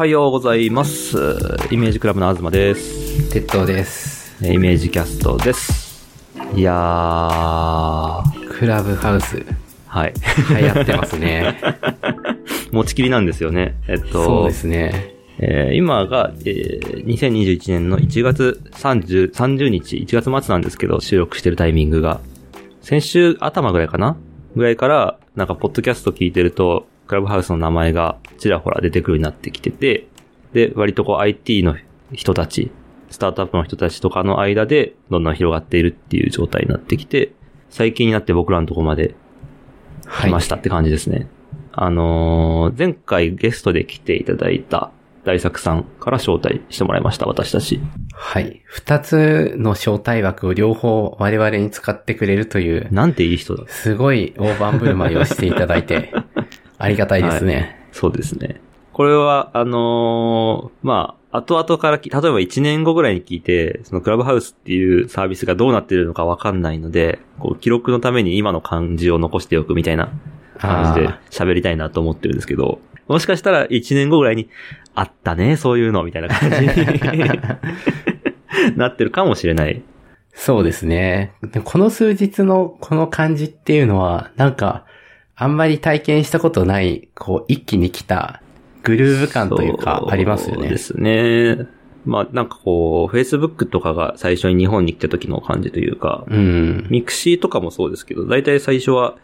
はようございます。イメージクラブの東です。鉄道です。えーイメージキャストです。いやー、はクラブハウス、い。流行ってますね。持ちきりなんですよね。えっと、そうですね。えー今が、えー2021年の1月30、30日、1月末なんですけど、収録してるタイミングが。先週頭ぐらいかな？ぐらいから、なんか、ポッドキャスト聞いてると、クラブハウスの名前がちらほら出てくるようになってきてて、で、割とこう IT の人たち、スタートアップの人たちとかの間で、どんどん広がっているっていう状態になってきて、最近になって僕らのとこまではい。来ましたって感じですね。あのー前回ゲストで来ていただいた大作さんから招待してもらいました、私たち。はい。二つの招待枠を両方我々に使ってくれるという、なんていい人だ。すごい大盤振る舞いをしていただいて、ありがたいですね。そうですね。これは、あのーまあ、後々からき、例えば1年後ぐらいに聞いて、そのクラブハウスっていうサービスがどうなってるのかわかんないので、こう、記録のために今の感じを残しておくみたいな感じであ喋りたいなと思ってるんですけど、もしかしたら1年後ぐらいに、あったね、そういうの、みたいな感じに なってるかもしれない。そうですね。でこの数日のこの感じっていうのは、なんか、あんまり体験したことない、こう、一気に来たグルーヴ感というか、ありますよねそうで。すね。まあ、なんかこう、Facebook とかが最初に日本に来た時の感じというか、うん。 mixi とかもそうですけど、大体最初は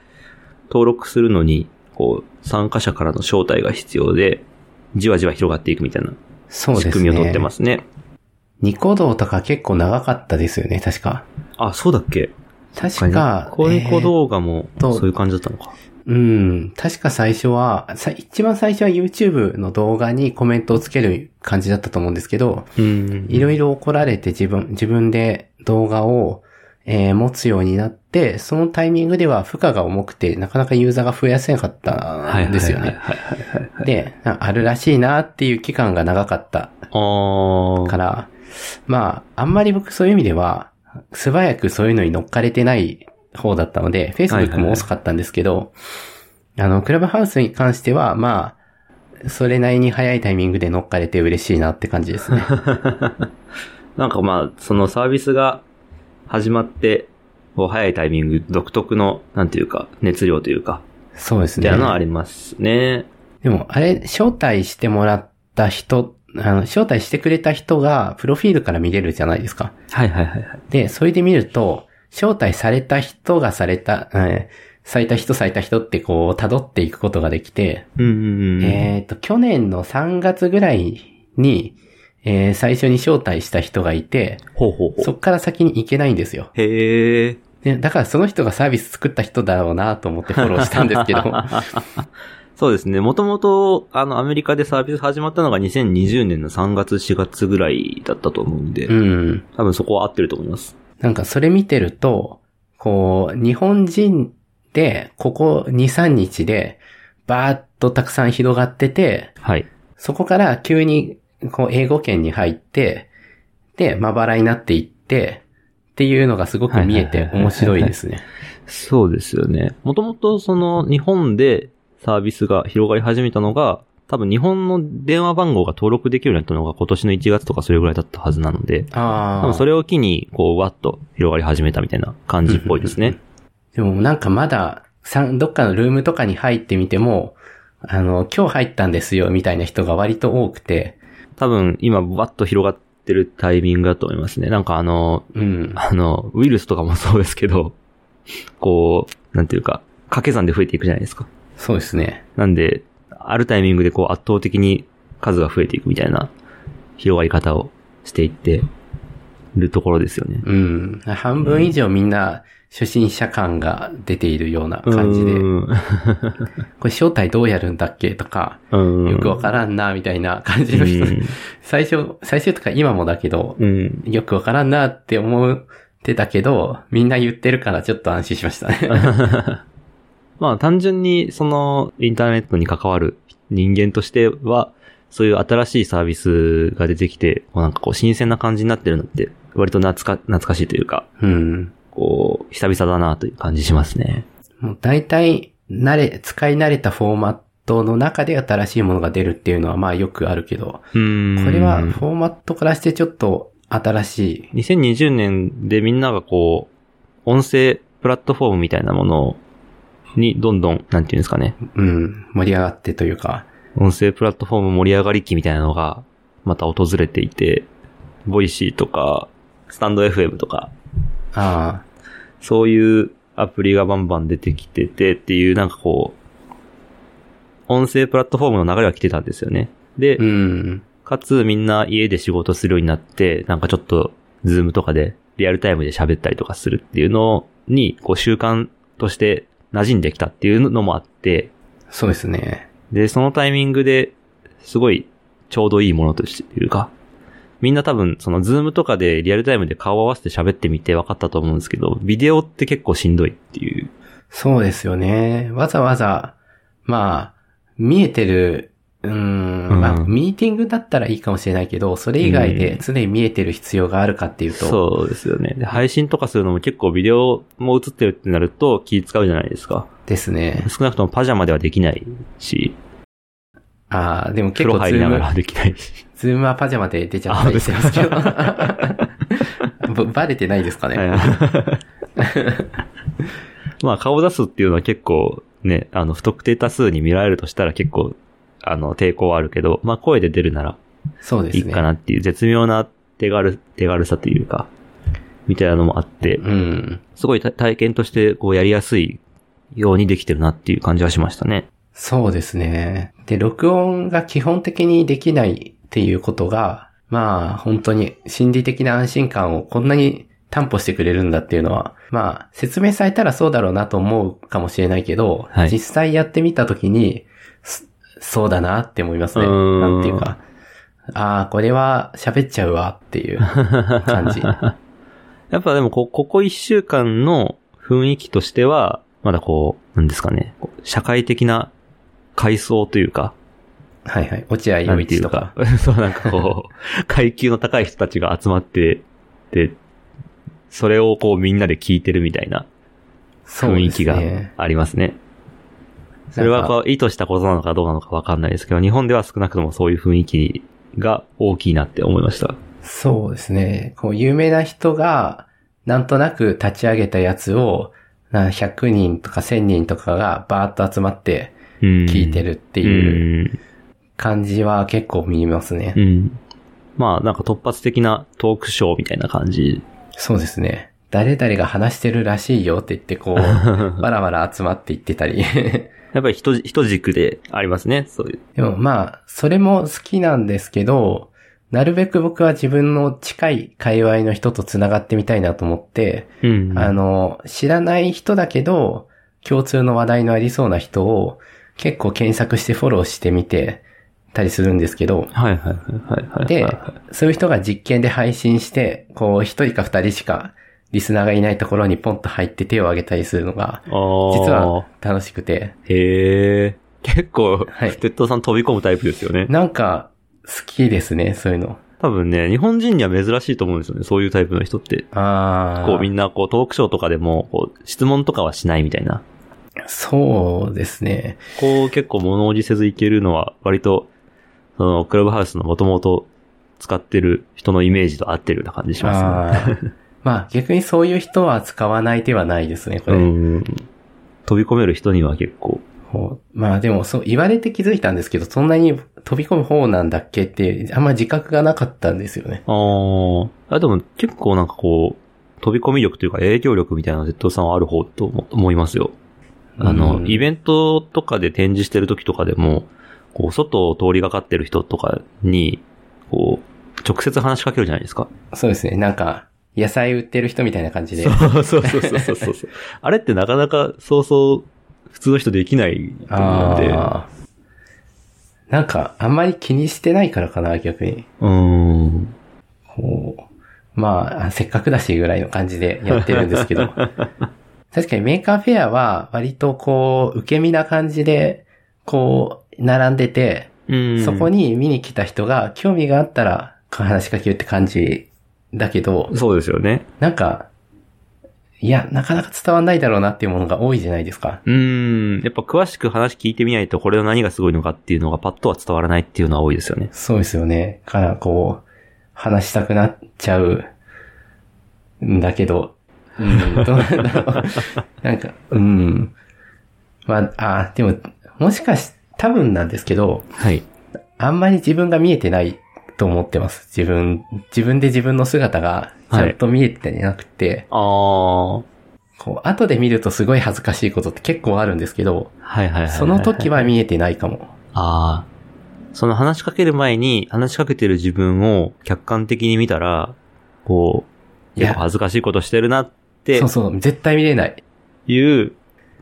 登録するのに、こう、参加者からの招待が必要で、じわじわ広がっていくみたいなそう。仕組みを取ってますね。ニコ動とか結構長かったですよね、確か。あ、そうだっけ？確か、コニコ動画もえーとそういう感じだったのか。うん。確か最初は、さ一番最初は YouTube の動画にコメントをつける感じだったと思うんですけど、うん。いろいろ怒られて自分、自分で動画を、えー持つようになって、そのタイミングでは負荷が重くて、なかなかユーザーが増やせなかったんですよね。で、ああるらしいなっていう期間が長かったから、まあ、あんまり僕そういう意味では、素早くそういうのに乗っかれてない方だったので、Facebook も遅かったんですけど、あの、クラブハウスに関しては、まあ、それなりに早いタイミングで乗っかれて嬉しいなって感じですね。なんかまあ、そのサービスが始まって、こう早いタイミング、独特の、なんていうか、熱量というか、そうですねみたい。なのはありますね。でも、あれ、招待してもらった人、あの、招待してくれた人が、プロフィールから見れるじゃないですか。はいはいはいはい。で、それで見ると、招待された人がされた、えーされた人された人ってこう、辿っていくことができて、うんうんうん。えっ、と、去年の3月ぐらいに、えー最初に招待した人がいて、ほうほうほ。そうっから先に行けないんですよ。へえ。で、だからその人がサービス作った人だろうなと思ってフォローしたんですけど、そうですね。もともと、あの、アメリカでサービス始まったのが2020年の3月4月ぐらいだったと思うんで、うん。多分そこは合ってると思います。なんかそれ見てると、こう、日本人で、ここ2、3日で、バーッとたくさん広がってて、はい。そこから急に、こう、英語圏に入って、で、まばらになっていって、っていうのがすごく見えて面白いですね。そうですよね。もともとその日本でサービスが広がり始めたのが、多分日本の電話番号が登録できるようになったのが今年の1月とかそれぐらいだったはずなので、多ああ。分それを機に、こう、わっと広がり始めたみたいな感じっぽいですね。でもなんかまだ、さんどっかのルームとかに入ってみても、あの、今日入ったんですよ、みたいな人が割と多くて、多分今、わっと広がってるタイミングだと思いますね。なんかあの、うん。あの、ウイルスとかもそうですけど、こう、なんていうか、掛け算で増えていくじゃないですか。そうですね。なんで、あるタイミングでこう圧倒的に数が増えていくみたいな広がり方をしていってるところですよね。うん。半分以上みんな初心者感が出ているような感じで、うん これ正体どうやるんだっけとか、うんよくわからんな、みたいな感じの人、最初、最初とか今もだけど、うん。よくわからんなって思ってたけど、みんな言ってるからちょっと安心しましたね。まあ単純にそのインターネットに関わる人間としては、そういう新しいサービスが出てきて、こうなんかこう新鮮な感じになってるのって、割と懐か、懐かしいというか、うん。こう、久々だなという感じしますね。もう大体、慣れ、使い慣れたフォーマットの中で新しいものが出るっていうのはまあよくあるけど、うーん。これはフォーマットからしてちょっと新しい。2020年でみんながこう、音声プラットフォームみたいなものにどんどん、なんていうんですかね。うん、盛り上がってというか、音声プラットフォーム盛り上がり期みたいなのが、また訪れていて、 Voicy とか、 stand.fm とか、あそういうアプリがバンバン出てきててっていう、なんかこう、音声プラットフォームの流れが来てたんですよね。で、あ、うん、かつみんな家で仕事するようになって、なんかちょっと、 Zoom とかでリアルタイムで喋ったりとかするっていうのに、こう習慣として馴染んできたっていうのもあって、そうですね。で、そのタイミングですごいちょうどいいものとしていうか、みんな多分その Zoom とかでリアルタイムで顔を合わせて喋ってみて分かったと思うんですけど、ビデオって結構しんどいっていう。そうですよね。わざわざ、まあ、見えてる、うーん、うんまあ、ミーティングだったらいいかもしれないけど、それ以外で常に見えてる必要があるかっていうと、そうですよね。で、配信とかするのも結構ビデオも映ってるってなると気使うじゃないですか。ですね。少なくともパジャマではできないし、ああ、でも結構 Zoom 入りながら、できないし。 Zoom はパジャマで出ちゃったりしてますけど。ばバレてないですかね。まあ顔出すっていうのは結構ね、あの不特定多数に見られるとしたら結構あの抵抗はあるけど、まあ声で出るならそうですね。いいかなっていう絶妙な手軽、手軽さというか、みたいなのもあって、うん。すごい体体験としてこうやりやすいようにできてるなっていう感じはしましたね。そうですね。で、録音が基本的にできないっていうことが、まあ、本当に心理的な安心感をこんなに担保してくれるんだっていうのは、まあ、説明されたらそうだろうなと思うかもしれないけど、はい実際やってみたときに、すそうだなって思いますね。んなんていうか。ああ、これは喋っちゃうわっていう感じ。やっぱでもこ、ここ一週間の雰囲気としては、まだこう、なんですかね、社会的な階層というか、はいはい。落合陽一とかか。そうなんかこう、階級の高い人たちが集まって、で、それをこうみんなで聞いてるみたいな雰囲気がね。ありますね。それはこう意図したことなのかどうなのかわかんないですけど、日本では少なくともそういう雰囲気が大きいなって思いました。そうですね。こう、有名な人が、なんとなく立ち上げたやつを、な100人とか1000人とかがバーッと集まって聞聞いてるっていう感じは結構見ますね。うん。うん。まあなんか突発的なトークショーみたいな感じ。そうですね。誰々が話してるらしいよって言って、こう、バラバラ集まっていってたり。やっぱり人、人軸でありますね、そういう。でもまあ、それも好きなんですけど、なるべく僕は自分の近い界隈の人と繋がってみたいなと思って、うん。あの、知らない人だけど、共通の話題のありそうな人を結構検索してフォローしてみてたりするんですけど、はいはいはいはいはい。で、そういう人が実験で配信して、こう一人か二人しかリスナーがいないところにポンと入って手を挙げたりするのが、実実は楽しくて、へえ。結構、はい鉄道さん飛び込むタイプですよね。なんか好きですね、そういうの。多分ね、日本人には珍しいと思うんですよね、そういうタイプの人って。ああ。こうみんなこうトークショーとかでも、こう質問とかはしないみたいな。そうですね。こう結構物おじせずいけるのは割と、そのクラブハウスの元々使ってる人のイメージと合ってるような感じしますね。まあ逆にそういう人は使わない手はないですね、これ。うん。飛び込める人には結構。まあでもそう言われて気づいたんですけど、そんなに飛び込む方なんだっけって、あんま自覚がなかったんですよね。あーあ。でも結構なんかこう、飛び込み力というか影響力みたいな Z さんはある方と思思いますよ。あの、うんイベントとかで展示してる時とかでも、こう、外を通りがかってる人とかに、こう、直接話しかけるじゃないですか。そうですね。なんか、野菜売ってる人みたいな感じで。そうそうそうそうそうそう。あれってなかなかそうそう普通の人できないと思うんで。なんか、あんまり気にしてないからかな、逆に。うーん。こうまあ、せっかくだしぐらいの感じでやってるんですけど。確かに Maker Faire は割とこう、受け身な感じで、こう、並んでて、うん。そこに見に来た人が興味があったら話しかけるって感じだけど、そうですよね。なんか、いや、なかなか伝わんないだろうなっていうものが多いじゃないですか。うーん。やっぱ詳しく話聞いてみないと、これの何がすごいのかっていうのがパッとは伝わらないっていうのは多いですよね。そうですよね。から、こう、話したくなっちゃうんだけど、うん、どうなんだろう。なんか、うん。まあ、あ、でも、もしかし、多分なんですけど、はい。あんまり自分が見えてないと思ってます。自分、自分で自分の姿がちゃんと見えてなくて、あー。こう、後で見るとすごい恥ずかしいことって結構あるんですけど、はいはいはいはい。その時は見えてないかも。ああ。その話しかける前に、話しかけてる自分を客観的に見たら、こう、いや恥ずかしいことしてるなってそうそう、絶対見れない。いう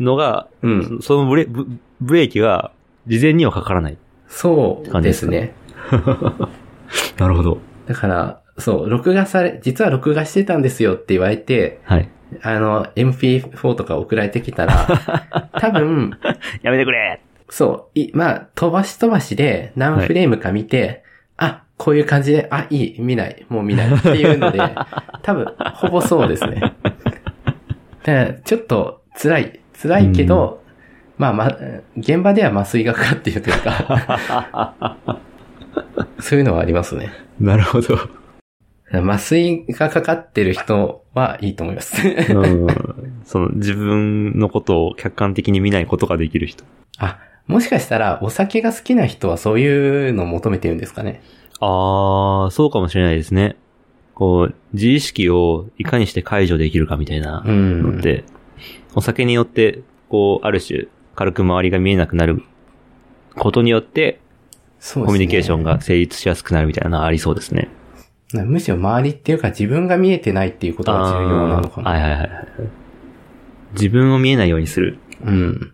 のが、うん。そのブレブブレーキが事前にはかからない。そうですね。なるほど。だから、そう、録画され、実は録画してたんですよって言われて、はい。あの、MP4 とか送られてきたら、多分、やめてくれそう、い、まあ、飛ばし飛ばしで何フレームか見て、あ、こういう感じで、あ、いい、見ない、もう見ないっていうので、多分、ほぼそうですね。だから、ちょっと辛い、辛いけど、まあ、ま、現場では麻酔がかかっているというか、そういうのはありますね。なるほど。麻酔がかかってる人はいいと思います。うん。その自分のことを客観的に見ないことができる人。あ、もしかしたらお酒が好きな人はそういうのを求めてるんですかね。ああ、そうかもしれないですね。こう、自意識をいかにして解除できるかみたいなうんのって、お酒によって、こう、ある種、軽く周りが見えなくなることによって、そうですね。コミュニケーションが成立しやすくなるみたいなのありそうですね。むしろ周りっていうか自分が見えてないっていうことが重要なのかな。はいはいはいはい。自分を見えないようにする。うん。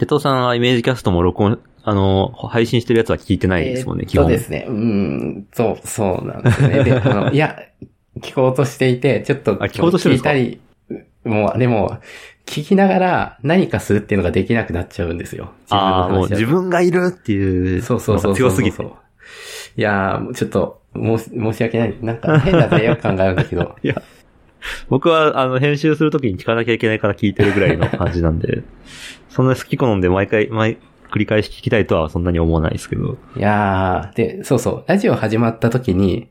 テトさんはイメージキャストも録音、あの、配信してるやつは聞いてないですもんね、基本。そうですね。うん、そう、そうなんですね。で、あの、いや、聞こうとしていて、ちょっと、聞いたり、もう、でも、聞きながら何かするっていうのができなくなっちゃうんですよ。ああ、もう自自分がいるっていう。そうそうそう。強すぎて。いやー、ちょっと、申し、申し訳ない。なんか変な罪悪感があるんだけど。いや、僕は、あの、編集するときに聞かなきゃいけないから聞いてるぐらいの感じなんで、そんな好き好んで毎回、毎、繰り返し聞きたいとはそんなに思わないですけど。いやー、で、そうそう、ラジオ始まった時に、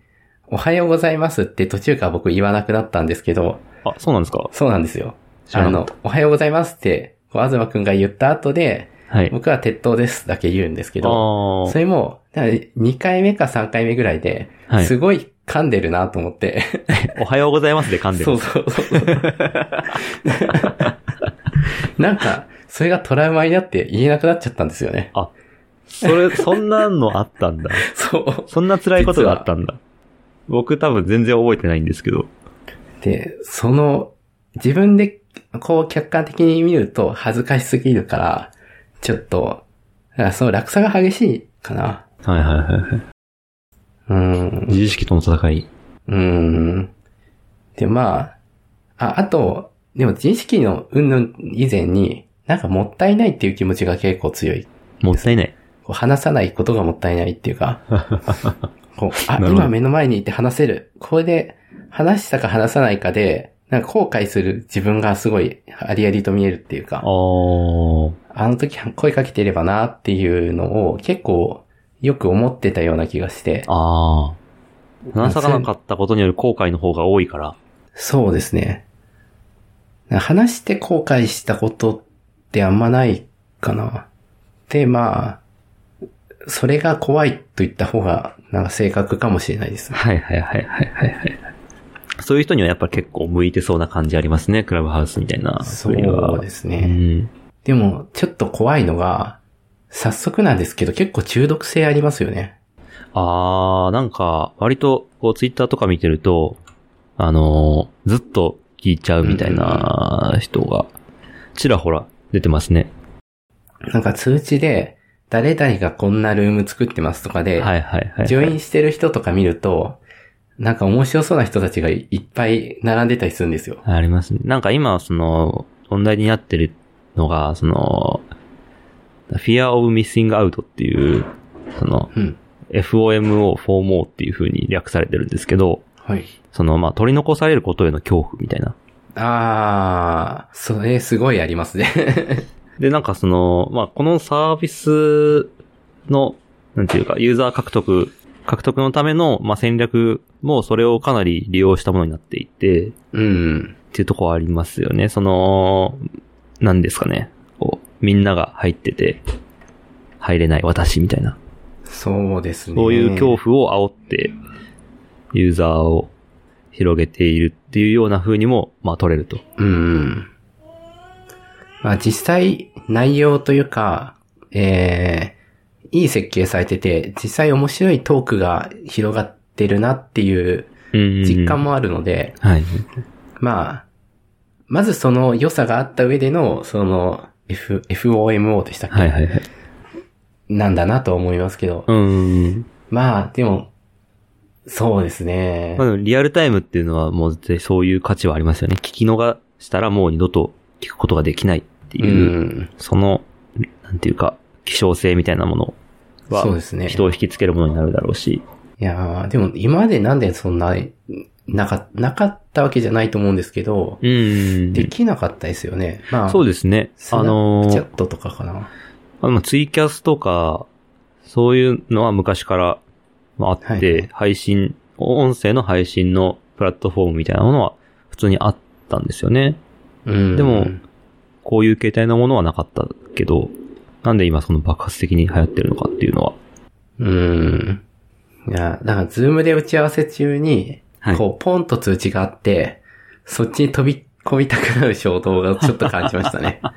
おはようございますって途中から僕言わなくなったんですけど、あ、そうなんですか？そうなんですよ。あの、おはようございますって、こう、東くんが言った後で、はい。僕は鉄塔ですだけ言うんですけど、あそれも、だから2回目か3回目ぐらいで、はいすごい噛んでるなと思って、あ、おはようございますで噛んでる。そうそうそう。なんか、それがトラウマになって言えなくなっちゃったんですよね。それ、そんなのあったんだ。そう。そんな辛いことがあったんだ。僕多分全然覚えてないんですけど。で、その、自分で、こう客観的に見ると恥ずかしすぎるから、ちょっと、その落差が激しいかな。はいはいはいはい。うーん。自意識との戦い。うーん。で、まあ、あ、あと、でも自意識の云々以前に、なんかもったいないっていう気持ちが結構強い。もったいない。こう話さないことがもったいないっていうか、こう、あ、今目の前にいて話せる。これで、話したか話さないかで、なんか後悔する自分がすごいありありと見えるっていうかあ、の時声かけてればなっていうのを結構よく思ってたような気がして、あー。話さなかったことによる後悔の方が多いから。そうですね。話して後悔したことってあんまないかな。で、まあ、それが怖いと言った方が、なんか正確かもしれないですね。はいはいはいはいはいはい。そういう人にはやっぱ結構向いてそうな感じありますね。クラブハウスみたいな。そういうのがですうね。ん。でも、ちょっと怖いのが、早速なんですけど結構中毒性ありますよね。あー、なんか、割と、こう、ツイッターとか見てると、あのーずっと聞いちゃうみたいな人が、ちらほら出てますね。なんか通知で、誰々がこんなルーム作ってますとかで、はいはいはい。ジョインしてる人とか見ると、なんか面白そうな人たちがいっぱい並んでたりするんですよ。ありますね。なんか今、その、問題になってるのが、その、fear of missing out っていう、その、うん。FOMO、FOMO っていう風に略されてるんですけど、はい。その、まあ、取り残されることへの恐怖みたいな。あー、それすごいありますね。で、なんかその、まあ、このサービスの、なんていうか、ユーザー獲得、獲得のための、まあ、戦略もそれをかなり利用したものになっていて、うん。っていうところはありますよね。その、なんですかね。こう、みんなが入ってて、入れない私みたいな。そうですね。そういう恐怖を煽って、ユーザーを広げているっていうような風にも、まあ取れると。うん。まあ実際内容というか、えー、いい設計されてて、実際面白いトークが広がってるなっていううん実感。もあるので、はい。まあ、まずその良さがあった上での、その、F、FOMO でしたっけ、はいはいはい。なんだなと思いますけど。うん。まあ、でも、そうですねまあ。リアルタイムっていうのはもう絶対そういう価値はありますよね。聞き逃したらもう二度と聞くことができないってういう、ん。その、なんていうか、希少性みたいなものは、そうですね。人を引きつけるものになるだろうし。いやーでも今までなんでそんな、なか、なかったわけじゃないと思うんですけど、うん。できなかったですよね。まあ、そうですね。あのーチャットとかかな。あの、ツイキャスとか、そういうのは昔からまああって、はいはい配信、音声の配信のプラットフォームみたいなものは普通にあったんですよね。うん。でもこういう形態のものはなかったけど、なんで今その爆発的に流行ってるのかっていうのは。うん。いや、だから、ズームで打ち合わせ中に、はいこう、ポンと通知があって、そっちに飛び込みたくなる衝動がちょっと感じましたね。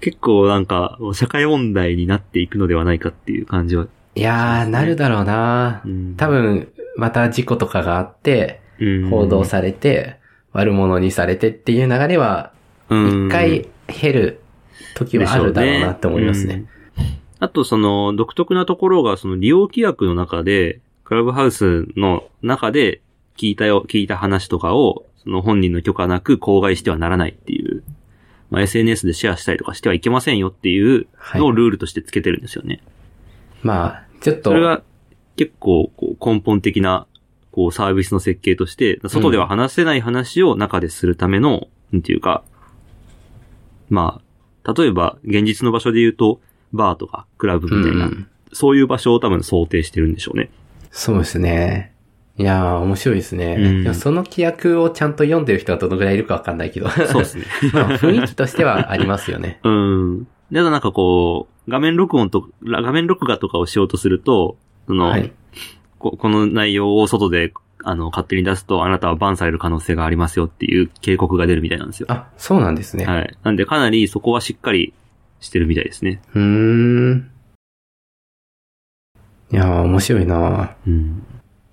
結構なんか、社会問題になっていくのではないかっていう感じは。いやー、なるだろうなうん多分、また事故とかがあって、うん報道されて、悪者にされてっていう流れは、うん一回減る時はあるだろうなって思いますね。うんあと、その、独特なところが、その利用規約の中で、クラブハウスの中で聞いたよ、聞いた話とかを、その本人の許可なく公害してはならないっていう、まあ、SNS でシェアしたりとかしてはいけませんよっていうのをルールとしてつけてるんですよね。まあ、ちょっとそ、れが結構こう根本的なこうサービスの設計として、外では話せない話を中でするための、なんていうか、まあ、例えば現実の場所で言うと、バーとかクラブみたいな、うんそういう場所を多分想定してるんでしょうね。そうですね。いやー、面白いですね。うんでもその規約をちゃんと読んでる人がどのぐらいいるかわかんないけど。そうですね。まあ、雰囲気としてはありますよね。うん。で、なんかこう、画面録音と、画面録画とかをしようとすると、その、はい。ここの内容を外で、あの、勝手に出すと、あなたはバンされる可能性がありますよっていう警告が出るみたいなんですよ。あ、そうなんですね。はい。なんで、かなりそこはしっかりしてるみたいですね。うーん。いやー、面白いなうん。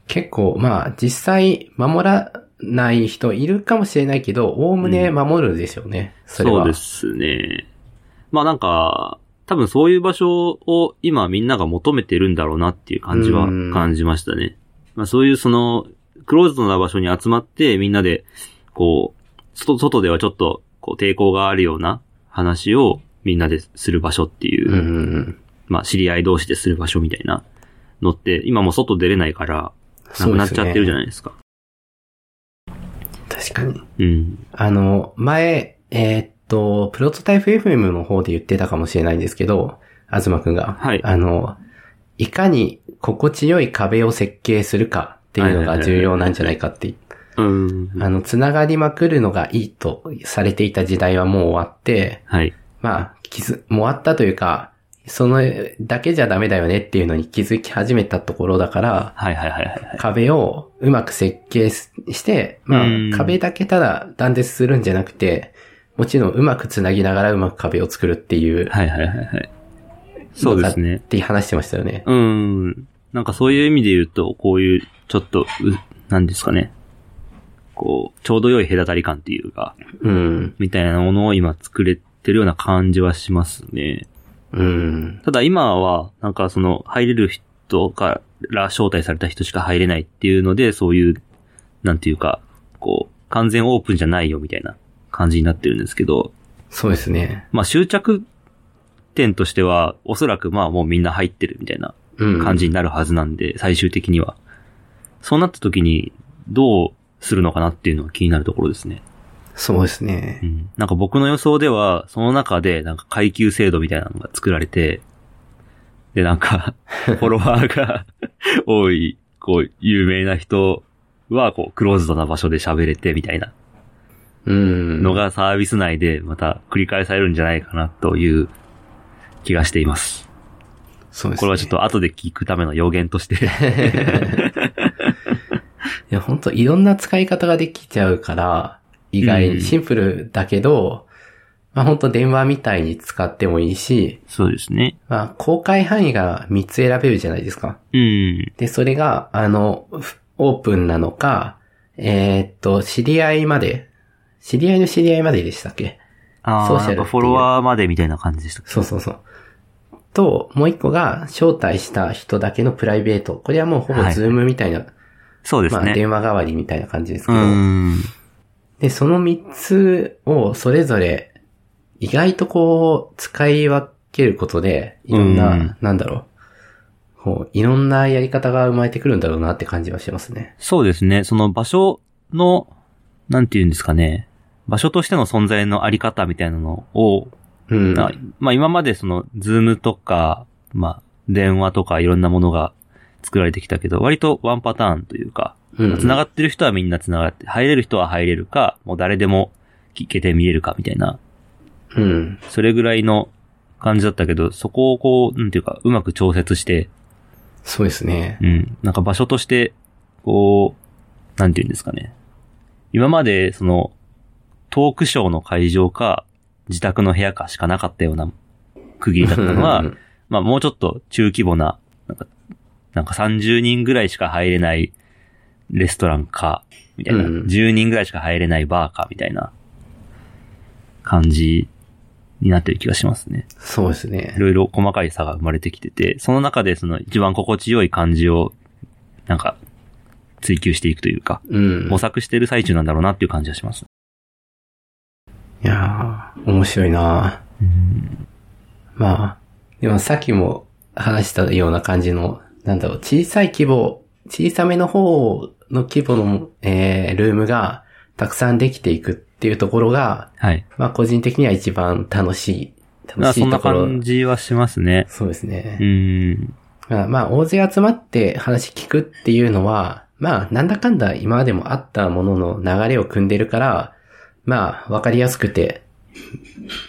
結構、まあ、実際、守らない人いるかもしれないけど、おおむね守るでしょうね。それは。そうですね。まあなんか、多分そういう場所を今みんなが求めてるんだろうなっていう感じはうん感じましたね。まあそういうその、クローズドな場所に集まってみんなで、こう、外、外ではちょっと、こう抵抗があるような話をみんなでする場所っていう、うんうんうん。まあ知り合い同士でする場所みたいなのって、今もう外出れないから、なく。なっちゃってるじゃないですか。確かに。うん。あの、前、えーっと、プロトタイプ FM の方で言ってたかもしれないんですけど、東くんが。はいあの、いかに心地よい壁を設計するかっていうのが重要なんじゃないかって。うん。あの、つながりまくるのがいいとされていた時代はもう終わって、はい。まあ、気づ、もう終わったというか、そのだけじゃダメだよねっていうのに気づき始めたところだから、はいはいはいはい。壁をうまく設計しして、まあうん、壁だけただ断絶するんじゃなくて、もちろんうまくつなぎながらうまく壁を作るっていう、はいはいはいはい。そうですねっ。て話してましたよね。うん。なんかそういう意味で言うと、こういう、ちょっと、う、なんですかね。こう、ちょうど良い隔たり感っていうか、うん。みたいなものを今作れてるような感じはしますね。うん。ただ今は、なんかその、入れる人から招待された人しか入れないっていうので、そういう、なんていうか、こう、完全オープンじゃないよみたいな感じになってるんですけど、そうですね。まあ終着点としては、おそらくまあもうみんな入ってるみたいなうん。感じになるはずなんで、最終的には。そうなった時に、どうするのかなっていうのは気になるところですね。そうですねう。ん。なんか僕の予想では、その中で、なんか階級制度みたいなのが作られて、で、なんか、フォロワーが多い、こう、有名な人は、こう、クローズドな場所で喋れて、みたいなうん。のがサービス内でまた繰り返されるんじゃないかなという気がしています。そうですね。これはちょっと後で聞くための予言として。いや、本当いろんな使い方ができちゃうから、意うん外、シンプルだけど、まあ本当電話みたいに使ってもいいし、そうですね。まあ公開範囲が3つ選べるじゃないですか。うん。で、それが、あの、ふオープンなのか、えーっと、知り合いまで、知り合いの知り合いまででしたっけ？ああ、ソーシャフォロワーまでみたいな感じでしたっけそうそうそう。と、もう一個が、招待した人だけのプライベート。これはもうほぼはいズームみたいな、まあそうですね。電話代わりみたいな感じですけうど、ん。で、その三つをそれぞれ、意外とこう、使い分けることで、いろんな、うんなんだろう。こう、いろんなやり方が生まれてくるんだろうなって感じはしますね。そうですね。その場所の、なんて言うんですかね。場所としての存在のあり方みたいなのを、うん。あまあ今までその、ズームとか、まあ、電話とかいろんなものが作られてきたけど、割とワンパターンというか、うん。繋がってる人はみんな繋がって、入れる人は入れるか、もう誰でも聞けて見れるかみたいな、うん。それぐらいの感じだったけど、そこをこう、なんていうか、うまく調節して、そうですね。うん、なんか場所として、こう、なんていうんですかね。今まで、その、トークショーの会場か、自宅の部屋かしかなかったような区切りだったのは、うんまあもうちょっと中規模な、なんか、なんか30人ぐらいしか入れないレストランか、みたいな、うん10人ぐらいしか入れないバーか、みたいな感じになってる気がしますね。そうですねい。ろいろ細かい差が生まれてきてて、その中でその一番心地よい感じを、なんか、追求していくというか、うん。模索してる最中なんだろうなっていう感じがします。いやー、面白いなまあ、でもさっきも話したような感じの、なんだろう、小さい規模、小さめの方の規模の、えー、ルームがたくさんできていくっていうところが、はい。まあ個人的には一番楽しい、楽まあそんなしいところ。感じはしますね。そうですねう。ん。まあ、まあ、大勢集まって話聞くっていうのは、まあ、なんだかんだ今までもあったものの流れを組んでるから、まあ、わかりやすくて、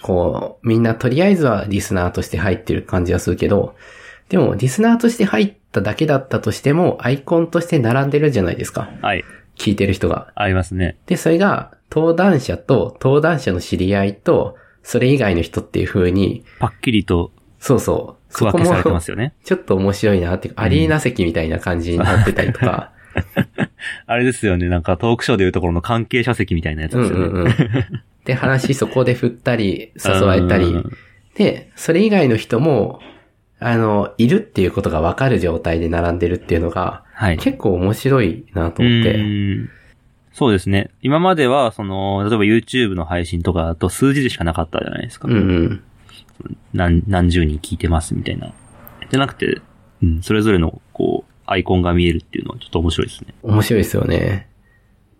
こう、みんなとりあえずはリスナーとして入ってる感じはするけど、でも、リスナーとして入っただけだったとしても、アイコンとして並んでるじゃないですか。はい。聞いてる人が。ありますね。で、それが、登壇者と、登壇者の知り合いと、それ以外の人っていう風に、パッキリとそうそう。区分けされてますよね。ちょっと面白いなっていうか、アリーナ席みたいな感じになってたりとか。あれですよね。なんかトークショーでいうところの関係者席みたいなやつうんですよね。うんうん。で、話そこで振ったり、誘われたりうん。で、それ以外の人も、あの、いるっていうことがわかる状態で並んでるっていうのが、はい。結構面白いなと思って。うんそうですね。今までは、その、例えば YouTube の配信とかだと数字でしかなかったじゃないですか。うんうん。何、何十人聞いてますみたいな。じゃなくて、うん、それぞれの、こう、アイコンが見えるっていうのはちょっと面白いですね。面白いですよね。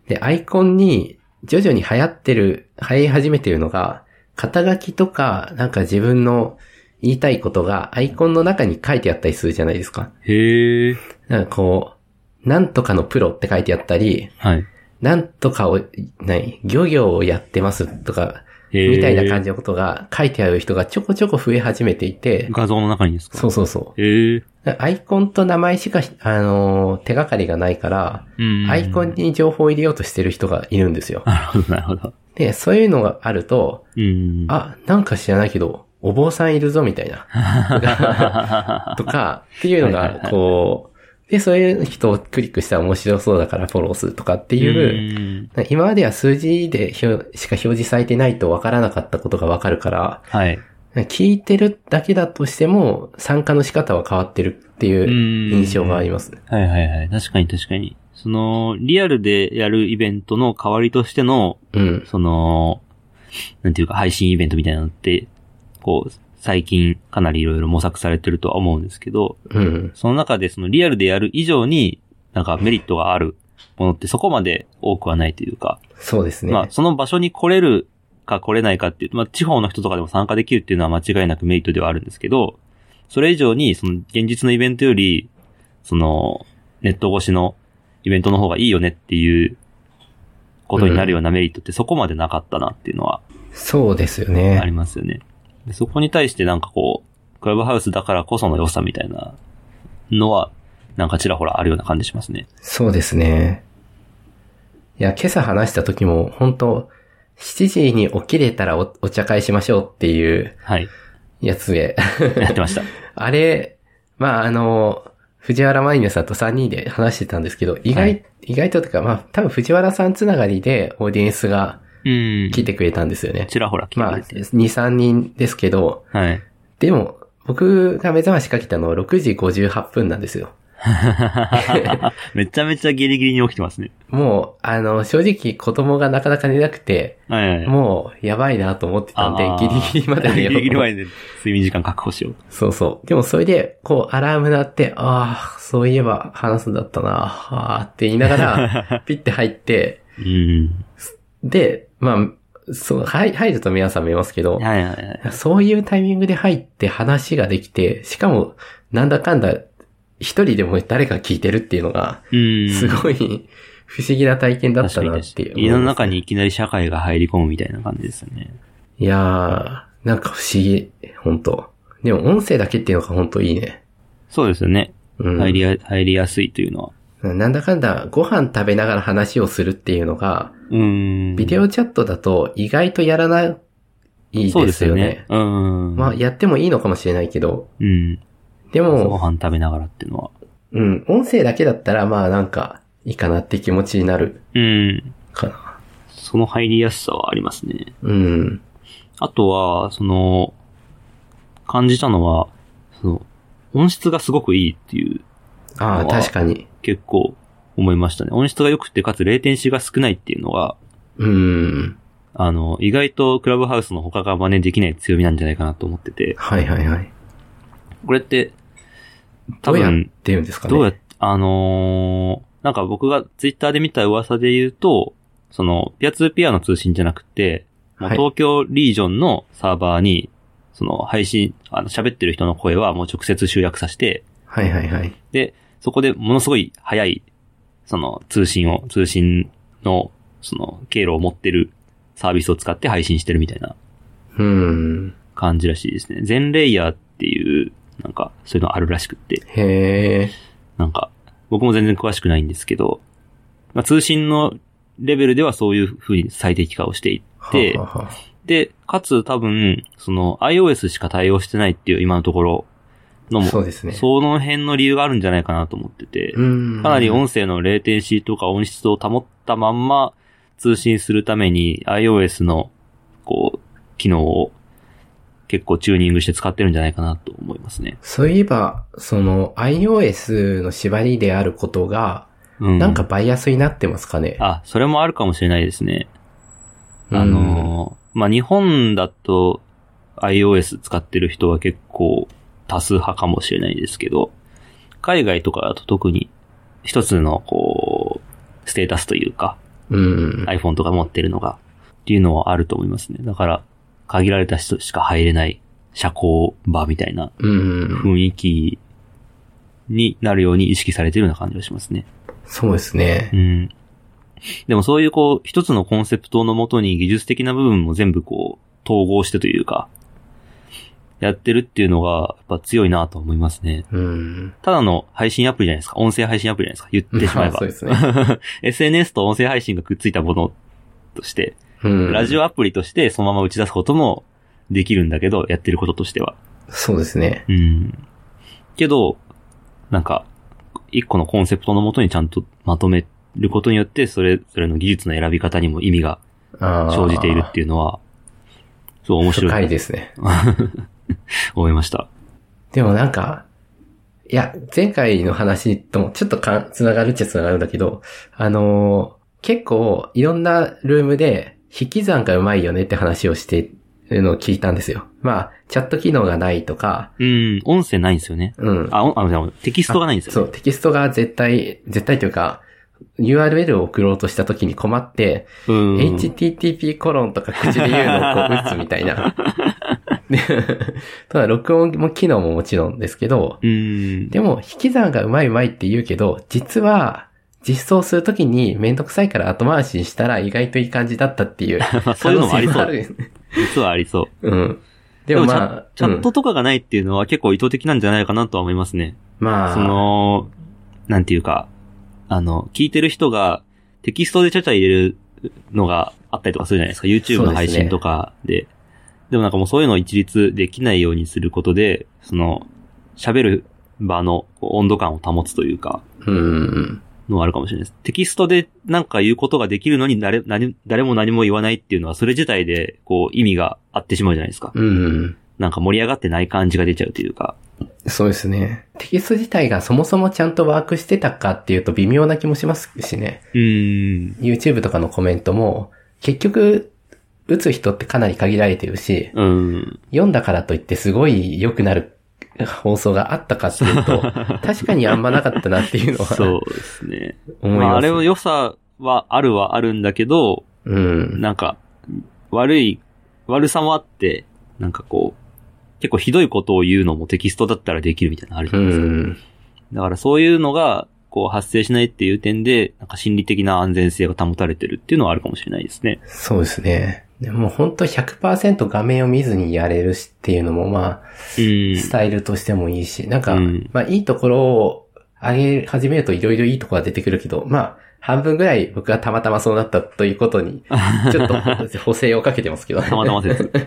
で、アイコンに徐々に流行ってる、流行り始めてるのが、肩書きとか、なんか自分の言いたいことがアイコンの中に書いてあったりするじゃないですか。へえ。なんかこう、なんとかのプロって書いてあったり、はい。なんとかを、何、漁業をやってますとか、みたいな感じのことが書いてある人がちょこちょこ増え始めていて、画像の中にですか？そうそうそ。う。アイコンと名前しか、あのー手がかりがないから、うん。アイコンに情報を入れようとしてる人がいるんですよ。なるほど、なるほど。で、そういうのがあると、うん。あ、なんか知らないけど、お坊さんいるぞみたいな。とか、っていうのが、こう、で、そういう人をクリックしたら面白そうだからフォローするとかっていう、うん今までは数字で表しか表示されてないとわからなかったことがわかるから、はい。聞いてるだけだとしても、参加の仕方は変わってるっていう印象がありますね。はいはいはい。確かに確かに。その、リアルでやるイベントの代わりとしての、うん。その、なんていうか配信イベントみたいなのって、こう、最近かなりいろいろ模索されてるとは思うんですけど、うん。その中でそのリアルでやる以上に、なんかメリットがあるものってそこまで多くはないというか、そうですね。まあ、その場所に来れるか来れないかっていう、まあ、地方の人とかでも参加できるっていうのは間違いなくメリットではあるんですけど、それ以上に、その現実のイベントより、その、ネット越しのイベントの方がいいよねっていうことになるようなメリットってそこまでなかったなっていうのはそうですよあね。りますよね。でそこに対してなんかこう、クラブハウスだからこその良さみたいなのは、なんかちらほらあるような感じしますね。そうですね。いや、今朝話した時も、本当7時に起きれたらおお茶会しましょうっていうはい。やつで、やってました。あれ、まあ、あの、藤原マイネさんと3人で話してたんですけど、意外、はい意外とというか、まあ、多分藤原さんつながりでオーディエンスがうん。来てくれたんですよね。ちらほら来てまあ、くれて。2、3人ですけど、はい。でも、僕が目覚ましかけたのは6時58分なんですよ。めちゃめちゃギリギリに起きてますね。もう、あの、正直子供がなかなか寝なくて、はいはいはい。もう、やばいなと思ってたんでギリギリまで寝ようギリギリ前で睡眠時間確保しよう。そうそう。でもそれで、こう、アラーム鳴って、ああ、そういえば話すんだったな、ああって言いながら、ピッて入って、うん。で、まあ、そう、入入ると皆さん見えますけど、はいはいはい。そういうタイミングで入って話ができて、しかも、なんだかんだ、一人でも誰か聞いてるっていうのが、うん。すごい不思議な体験だったなっていう。家の中にいきなり社会が入り込むみたいな感じですよね。いやー、なんか不思議、本当でも音声だけっていうのが本当いいね。そうですよね。うん。入りや、入りやすいというのは。なんだかんだご飯食べながら話をするっていうのが、うん。ビデオチャットだと意外とやらないですよね。ね。うん。まあ、やってもいいのかもしれないけど、うん。でごも、飯食べながらっていうのは。うん、音声だけだったらまあなんかいいかなって気持ちになるうん。かな。その入りやすさはありますね。うん。あとは、その、感じたのは、その、音質がすごくいいっていう、ああ、確かに。結構思いましたね。音質が良くて、かつレイテンシーが少ないっていうのが、うん。あの、意外とクラブハウスの他が真似できない強みなんじゃないかなと思ってて、はいはいはい。これって、多どうやっ分、て言うんですかね？どうやっ、あのーなんか僕がツイッターで見た噂で言うと、その、ピアツーピアの通信じゃなくて、もうはい東京リージョンのサーバーに、その配信、あの、喋ってる人の声はもう直接集約させて、はいはいはい。で、そこでものすごい速い、その通信を、通信の、その、経路を持ってるサービスを使って配信してるみたいなうん。感じらしいですね。全レイヤーっていう、なんか、そういうのあるらしくって。へえ。なんか、僕も全然詳しくないんですけど、まあ、通信のレベルではそういう風に最適化をしていっては、ははで、かつ多分、その iOS しか対応してないっていう今のところのも、そうですね。その辺の理由があるんじゃないかなと思ってて、うん。かなり音声のレーテンシーとか音質を保ったまんま通信するために iOS の、こう、機能を結構チューニングして使ってるんじゃないかなと思いますね。そういえば、その iOS の縛りであることが、うん。なんかバイアスになってますかね？あ、それもあるかもしれないですね。うんあのー、まあ、日本だと iOS 使ってる人は結構多数派かもしれないですけど、海外とかだと特に一つのこう、ステータスというか、うん。iPhone とか持ってるのが、っていうのはあると思いますね。だから、限られた人しか入れない社交場みたいなうん。雰囲気になるように意識されてるような感じがしますね。そうですねう。ん。でもそういうこう、一つのコンセプトのもとに技術的な部分も全部こう、統合してというか、やってるっていうのが、やっぱ強いなと思いますね。うん。ただの配信アプリじゃないですか。音声配信アプリじゃないですか。言ってしまえば。ま あそうですね SNS と音声配信がくっついたものとして、うん。ラジオアプリとしてそのまま打ち出すこともできるんだけど、やってることとしては。そうですね。うん。けど、なんか、一個のコンセプトのもとにちゃんとまとめることによって、それぞれの技術の選び方にも意味が。生じているっていうのは、そう面白深いいですね。思いました。でもなんか、いや、前回の話ともちょっとかん、つながるっちゃつながるんだけど、あのー結構いろんなルームで引き算がうまいよねって話をしてるのを聞いたんですよ。まあ、チャット機能がないとか、うん、音声ないんですよね。うん。あ、おあのテキストがないんですよね。そう、テキストが絶対、絶対というか、URL を送ろうとした時に困って、うん。http コロンとか口で言うのをこう打つみたいな。で ただ、録音も機能ももちろんですけど、うん。でも、引き算がうまいうまいって言うけど、実は、実装するときにめんどくさいから後回しにしたら意外といい感じだったっていう。まあそういうのもありそう実はありそう。うん。でもまあ、チャチャットうんとかがないっていうのは結構意図的なんじゃないかなとは思いますね。まあ、その、なんていうか、あの、聞いてる人がテキストでちゃちゃ入れるのがあったりとかするじゃないですか。YouTube の配信とかで。でもなんかもうそういうのを一律できないようにすることで、その、喋る場の温度感を保つというか、うん。のはあるかもしれないです。テキストでなんか言うことができるのに誰、何、誰も何も言わないっていうのは、それ自体で、こう、意味があってしまうじゃないですか。うん。なんか盛り上がってない感じが出ちゃうというか。そうですね。テキスト自体がそもそもちゃんとワークしてたかっていうと微妙な気もしますしね。うーん。YouTube とかのコメントも、結局、打つ人ってかなり限られてるし、うん。読んだからといってすごい良くなる放送があったかっていうと、確かにあんまなかったなっていうのはそうですね。思います。まあ、あれの良さはあるはあるんだけど、うん。なんか、悪い、悪さもあって、なんかこう、結構ひどいことを言うのもテキストだったらできるみたいなのあるじゃうないですか。ん。だからそういうのが、こう発生しないっていう点で、なんか心理的な安全性が保たれてるっていうのはあるかもしれないですね。そうですね。でも本当100%画面を見ずにやれるしっていうのもまあ、うん。スタイルとしてもいいし、なんか、うんまあいいところを上げ始めるといろいろいいところが出てくるけど、まあ、半分ぐらい僕はたまたまそうなったということに、ちょっと補正をかけてますけどね。たまたま説。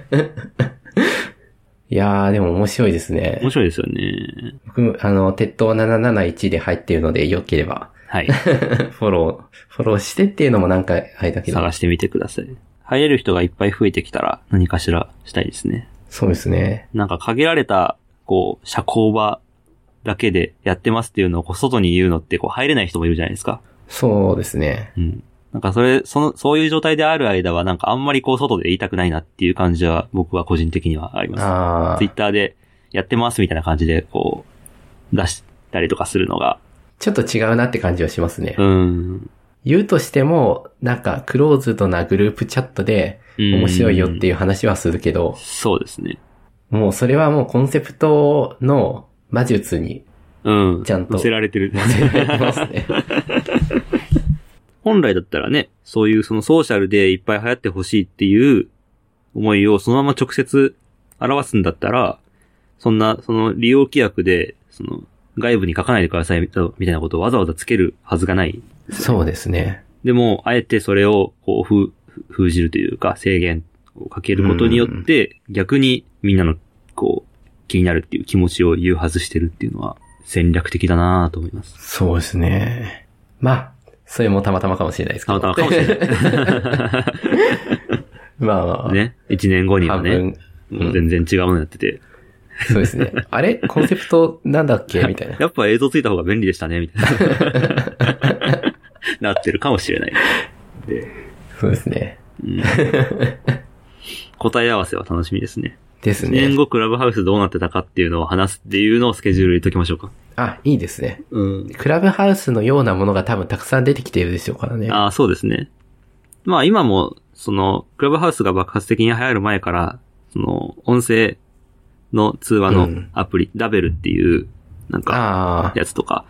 いやー、でも面白いですね面。白いですよね。僕、あの、鉄塔771で入ってるので、よければ、はい。フォロー、フォローしてっていうのもなんか、あれだけど。探してみてください。入れる人がいっぱい増えてきたら何かしらしたいですね。そうですね。なんか限られた、こう、社交場だけでやってますっていうのをこう外に言うのってこう入れない人もいるじゃないですか。そうですね。うん。なんかそれ、その、そういう状態である間はなんかあんまりこう外で言いたくないなっていう感じは僕は個人的にはあります。あーツイッターでやってますみたいな感じでこう、出したりとかするのが、ちょっと違うなって感じはしますね。うん。言うとしても、なんか、クローズドなグループチャットで、面白いよっていう話はするけど、そうですね。もうそれはもうコンセプトの魔術にうん。ちゃんと載せられてる。載せられてますね。本来だったらね、そういうそのソーシャルでいっぱい流行ってほしいっていう思いをそのまま直接表すんだったら、そんな、その利用規約で、その外部に書かないでくださいみたいなことをわざわざつけるはずがない。そうですね。でも、あえてそれをこう封封じるというか制限をかけることによって、逆にみんなのこう気になるっていう気持ちを誘発してるっていうのは戦略的だなぁと思います。そうですね。まあ、それもたまたまかもしれないですけど。たまたまかもしれない。まあまあ、ね。一年後にはね。もう全然違うのやってて、そうですね。あれ？コンセプトなんだっけ？みたいな。やっぱ映像ついた方が便利でしたね、みたいな。なってるかもしれない。で、そうですね。うん、答え合わせは楽しみですね。です1年ね。後クラブハウスどうなってたかっていうのを話すっていうのをスケジュール入れときましょうか。あ、いいですね。うん。クラブハウスのようなものが多分たくさん出てきているでしょうからね。ああ、そうですね。まあ今も、その、クラブハウスが爆発的に流行る前から、その、音声の通話のうん。アプリ、ダベルっていう、なんか、やつとか、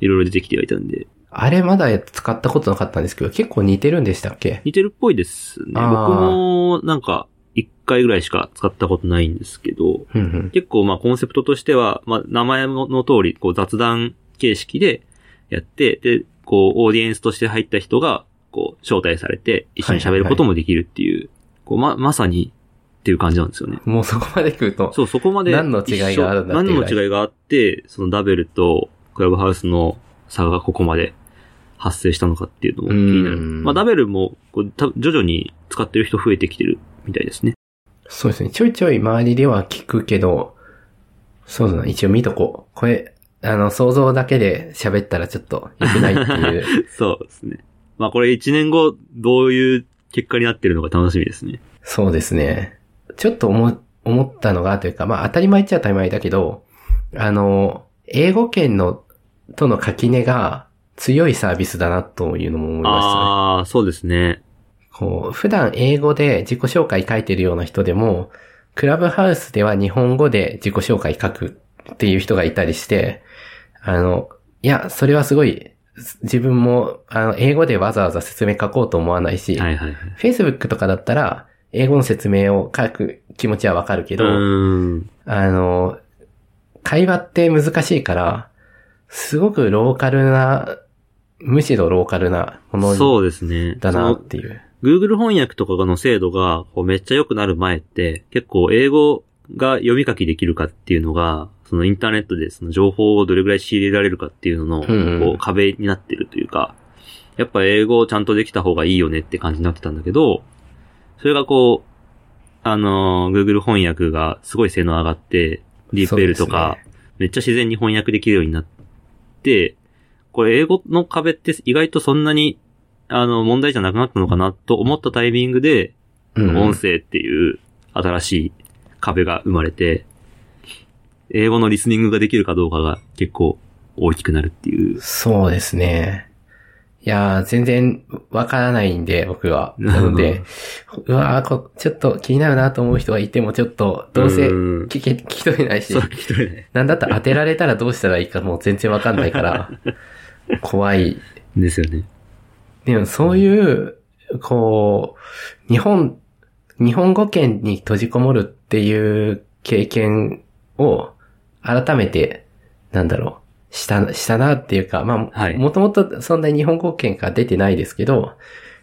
いろいろ出てきてはいたんで、あれまだ使ったことなかったんですけど、結構似てるんでしたっけ？似てるっぽいですね。僕も、なんか、一回ぐらいしか使ったことないんですけど、うんうん。結構まあコンセプトとしては、まあ名前の通り、こう雑談形式でやって、で、こうオーディエンスとして入った人が、こう招待されて一緒に喋ることもできるっていう、こうま、まさにっていう感じなんですよね。もうそこまで来ると、そう、そこまで何の違いがあるんだ何の違いがあって、そのダベルとクラブハウスの差がここまで発生したのかっていうのも気になる。うんまあダベルもこうた徐々に使ってる人増えてきてるみたいですね。そうですね。ちょいちょい周りでは聞くけど、そうだな、一応見とこう。これ、あの、想像だけで喋ったらちょっと良くないっていう。そうですね。まあこれ1年後どういう結果になってるのか楽しみですね。そうですね。ちょっと思、思ったのがというか、まあ当たり前っちゃ当たり前だけど、あの、英語圏の、との垣根が強いサービスだなというのも思いましたね。ああ、そうですね。こう、普段英語で自己紹介書いてるような人でも、クラブハウスでは日本語で自己紹介書くっていう人がいたりして、あの、いや、それはすごい、自分も、あの、英語でわざわざ説明書こうと思わないし、はいはいはい。Facebook とかだったら、英語の説明を書く気持ちはわかるけうど。あの、会話って難しいから、すごくローカルな、むしろローカルなものそうですね。だなっていう。Google 翻訳とかの精度がこうめっちゃ良くなる前って、結構英語が読み書きできるかっていうのが、そのインターネットでその情報をどれぐらい仕入れられるかっていうのの、こう壁になってるというか、やっぱ英語をちゃんとできた方がいいよねって感じになってたんだけど、それがこう、あのー Google 翻訳がすごい性能上がって、DeepL とか、めっちゃ自然に翻訳できるようになって、これ英語の壁って意外とそんなに、あの、問題じゃなくなったのかなと思ったタイミングで、うん音声っていう新しい壁が生まれて、英語のリスニングができるかどうかが結構大きくなるっていう。そうですね。いやー、全然わからないんで、僕は。なので、うわーこ、ちょっと気になるなと思う人がいても、ちょっと、どうせうん聞き、聞き取れないしそう、、聞き取れない。なんだったら当てられたらどうしたらいいかもう全然わかんないから、怖い。ですよね。でもそういう、こう、日本、日本語圏に閉じこもるっていう経験を改めて、なんだろう、した、したなっていうか、まあ、はいもともとそんなに日本語圏が出てないですけど、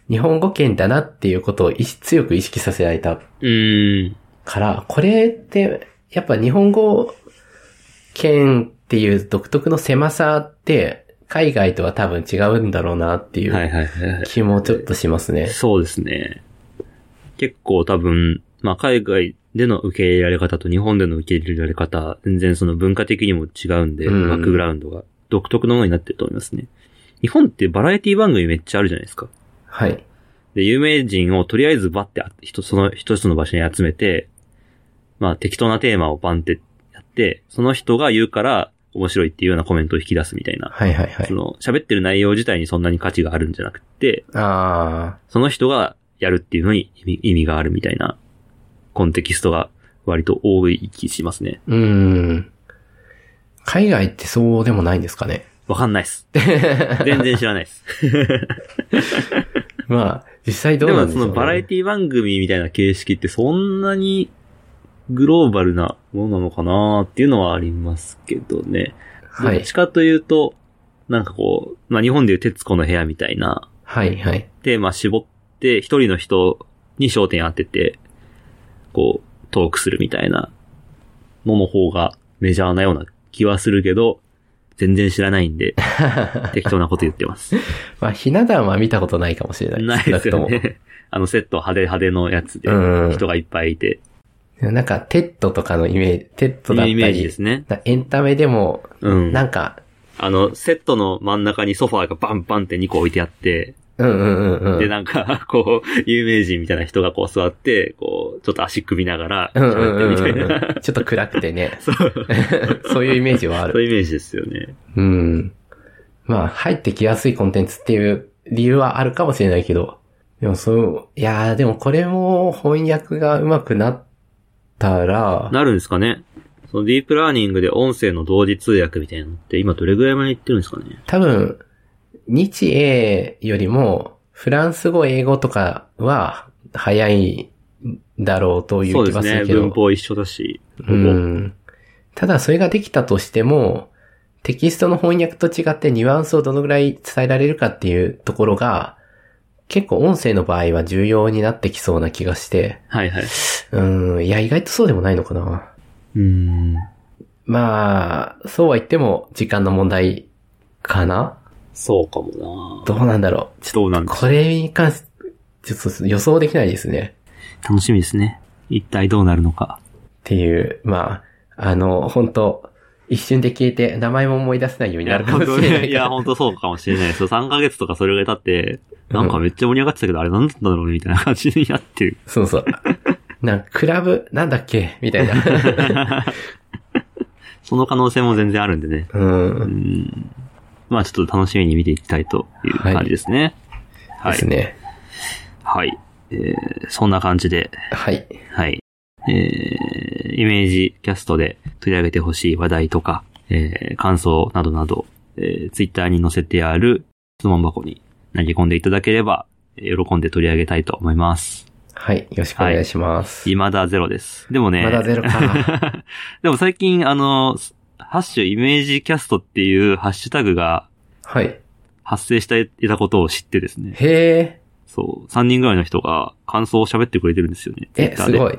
日本語圏だなっていうことを強く意識させられた。から、これって、やっぱ日本語圏っていう独特の狭さって、海外とは多分違うんだろうなっていはいうはいはいはい。気もちょっとしますね。そうですね。結構多分、まあ海外での受け入れられ方と日本での受け入れられ方、全然その文化的にも違うんで、うんバックグラウンドが独特のものになってると思いますね。日本ってバラエティ番組めっちゃあるじゃないですか。はい。で、有名人をとりあえずバッてあ、一つその一つの場所に集めて、まあ適当なテーマをバンってやって、その人が言うから面白いっていうようなコメントを引き出すみたいな。はいはいはいそ。の喋ってる内容自体にそんなに価値があるんじゃなくて、あその人がやるっていうのに意味があるみたいなコンテキストが割と多い気しますね。ー。うーん。海外ってそうでもないんですかね。わかんないっす。全然知らないっす。まあ、実際どでもうなんでしょう、ね。そのバラエティ番組みたいな形式ってそんなにグローバルなものなのかなっていうのはありますけどね。はいどっち。かというと、なんかこう、まあ日本でいう徹子の部屋みたいなはいはい。テーマ絞って一人の人に焦点当てて、こう、トークするみたいなのの方がメジャーなような気はするけど、全然知らないんで、適当なこと言ってます。まあ、ひな壇は見たことないかもしれない。ないですよね。あのセット派手派手のやつで。人がいっぱいいて、なんか、テッドとかのイメージ、 TED だったり、イメージですね。なエンタメでも、うん。なんか、あの、セットの真ん中にソファーがバンバンって2個置いてあって、うんうんうんうん。で、なんか、こう、有名人みたいな人がこう座って、こう、ちょっと足組みながら、うんうん喋ってみたいな。ちょっと暗くてね。そう。そういうイメージはある。そういうイメージですよね。うん。まあ、入ってきやすいコンテンツっていう理由はあるかもしれないけど。でもそう、いやーでもこれも翻訳が上手くなったら、なるんですかねそのディープラーニングで音声の同時通訳みたいなのって今どれぐらいまでいってるんですかね多分、日英よりも、フランス語、英語とかは早いだろうという気そうですね。はするけど。文法一緒だし。うん。ただそれができたとしても、テキストの翻訳と違ってニュアンスをどのぐらい伝えられるかっていうところが、結構音声の場合は重要になってきそうな気がして、はいはい。うん、いや、意外とそうでもないのかな。うーん。まあ、そうは言っても時間の問題かなそうかもどうなんだろう。ちょどうなんでっと、これに関して、ちょっと予想できないですね。な楽しみですね。一体どうなるのか。っていう、まあ、あの、本当一瞬で消えて名前も思い出せないようになるかもしれないから。いや、本当そうかもしれないですよ。3ヶ月とかそれぐらい経って、なんかめっちゃ盛り上がってたけど、あれなんだったんだろうねみたいな感じになってる。そうそう。なんかクラブ、なんだっけ？みたいな。その可能性も全然あるんでね。う。うんん。まあちょっと楽しみに見ていきたいという感じですね。はい。ですね。はい。えー、そんな感じで、はい。はい。えー、イメージキャストで取り上げてほしい話題とか、えー、感想などなど、えー、ツイッターに載せてある質問箱に投げ込んでいただければ、えー喜んで取り上げたいと思います。はい。よろしくお願いします。未だゼロです。でもね、まだゼロか。でも最近あの、ハッシュイメージキャストっていうハッシュタグがはい。発生していたことを知ってですね。へえ。そう、3人ぐらいの人が感想を喋ってくれてるんですよね。え、すごい。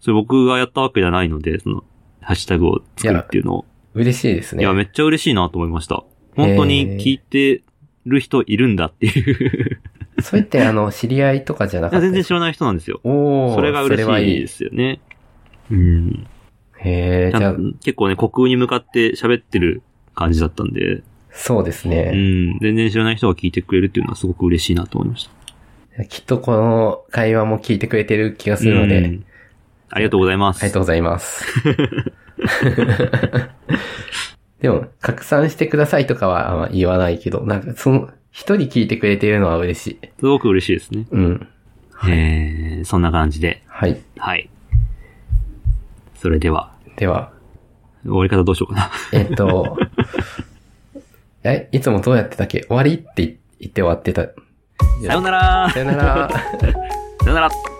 それ僕がやったわけじゃないので、その、ハッシュタグを作るっていうのを。嬉しいですね。いや、めっちゃ嬉しいなと思いました。本当に聞いてる人いるんだっていう。それってあの、知り合いとかじゃないかったですや全然知らない人なんですよ。おー。それが嬉しいで。すよね。うん。へえ、じゃあ、結構ね、虚空に向かって喋ってる感じだったんで、そうですうね。ん、全然知らない人が聞いてくれるっていうのはすごく嬉しいなと思いました。きっとこの会話も聞いてくれてる気がするので、うんありがとうございます。ありがとうございます。でも、拡散してくださいとかはあまあ言わないけど、なんかその、一人聞いてくれてるのは嬉しい。すごく嬉しいですね。うん。えー、そんな感じで。はい。はい。それでは、では、終わり方どうしようかな。えっと、え、いつもどうやってたっけ？終わりって言って終わってた。さよならさよなら。さよなら